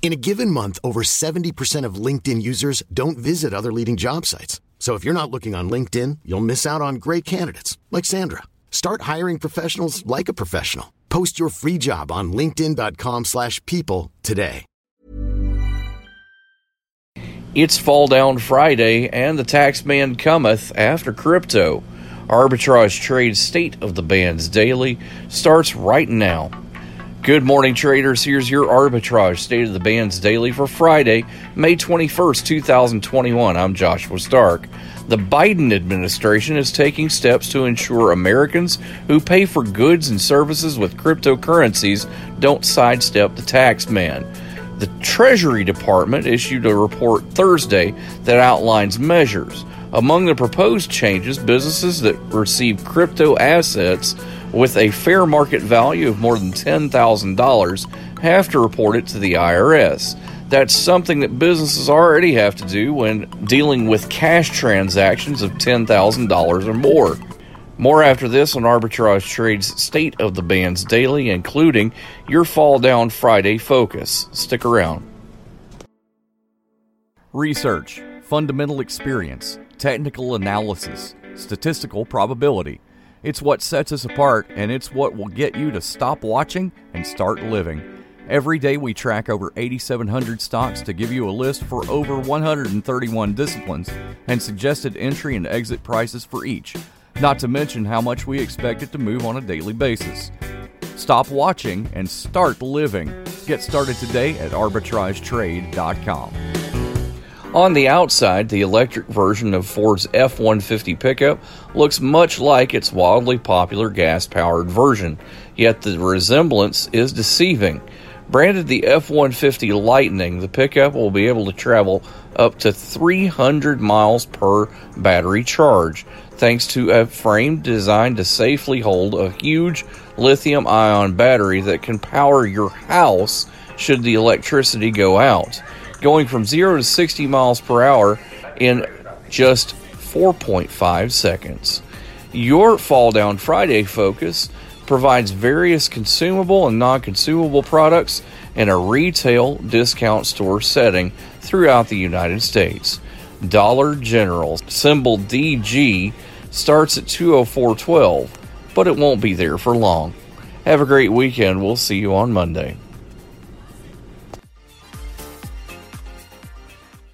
In a given month, over 70% of LinkedIn users don't visit other leading job sites. So if you're not looking on LinkedIn, you'll miss out on great candidates like Sandra. Start hiring professionals like a professional. Post your free job on linkedin.com/people today. It's Fall Down Friday, and the tax man cometh after crypto. Arbitrage Trade State of the Bands Daily starts right now. Good morning, traders. Here's your arbitrage state of the bands daily for Friday, May 21st, 2021. I'm Joshua Stark. The Biden administration is taking steps to ensure Americans who pay for goods and services with cryptocurrencies don't sidestep the tax man. The Treasury Department issued a report Thursday that outlines measures. Among the proposed changes, businesses that receive crypto assets with a fair market value of more than $10,000 have to report it to the IRS. That's something that businesses already have to do when dealing with cash transactions of $10,000 or more. More after this on Arbitrage Trade's State of the Bands Daily, including your Fall Down Friday focus. Stick around. Research, fundamental experience, technical analysis, statistical probability. It's what sets us apart, and it's what will get you to stop watching and start living. Every day, we track over 8,700 stocks to give you a list for over 131 disciplines and suggested entry and exit prices for each, not to mention how much we expect it to move on a daily basis. Stop watching and start living. Get started today at arbitragetrade.com. On the outside, the electric version of Ford's F 150 pickup looks much like its wildly popular gas powered version, yet the resemblance is deceiving. Branded the F 150 Lightning, the pickup will be able to travel up to 300 miles per battery charge, thanks to a frame designed to safely hold a huge lithium ion battery that can power your house should the electricity go out going from 0 to 60 miles per hour in just 4.5 seconds. Your Fall Down Friday focus provides various consumable and non consumable products in a retail discount store setting throughout the United States. Dollar General, symbol DG, starts at 204.12, but it won't be there for long. Have a great weekend. We'll see you on Monday.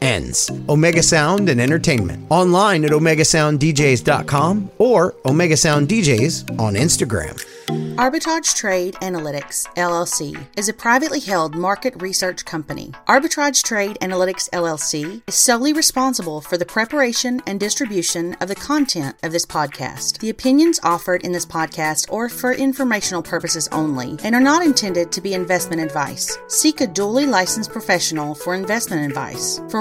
ends. Omega Sound and Entertainment. Online at OmegaSoundDJs.com or Omega Sound DJs on Instagram. Arbitrage Trade Analytics LLC is a privately held market research company. Arbitrage Trade Analytics LLC is solely responsible for the preparation and distribution of the content of this podcast. The opinions offered in this podcast are for informational purposes only and are not intended to be investment advice. Seek a duly licensed professional for investment advice. For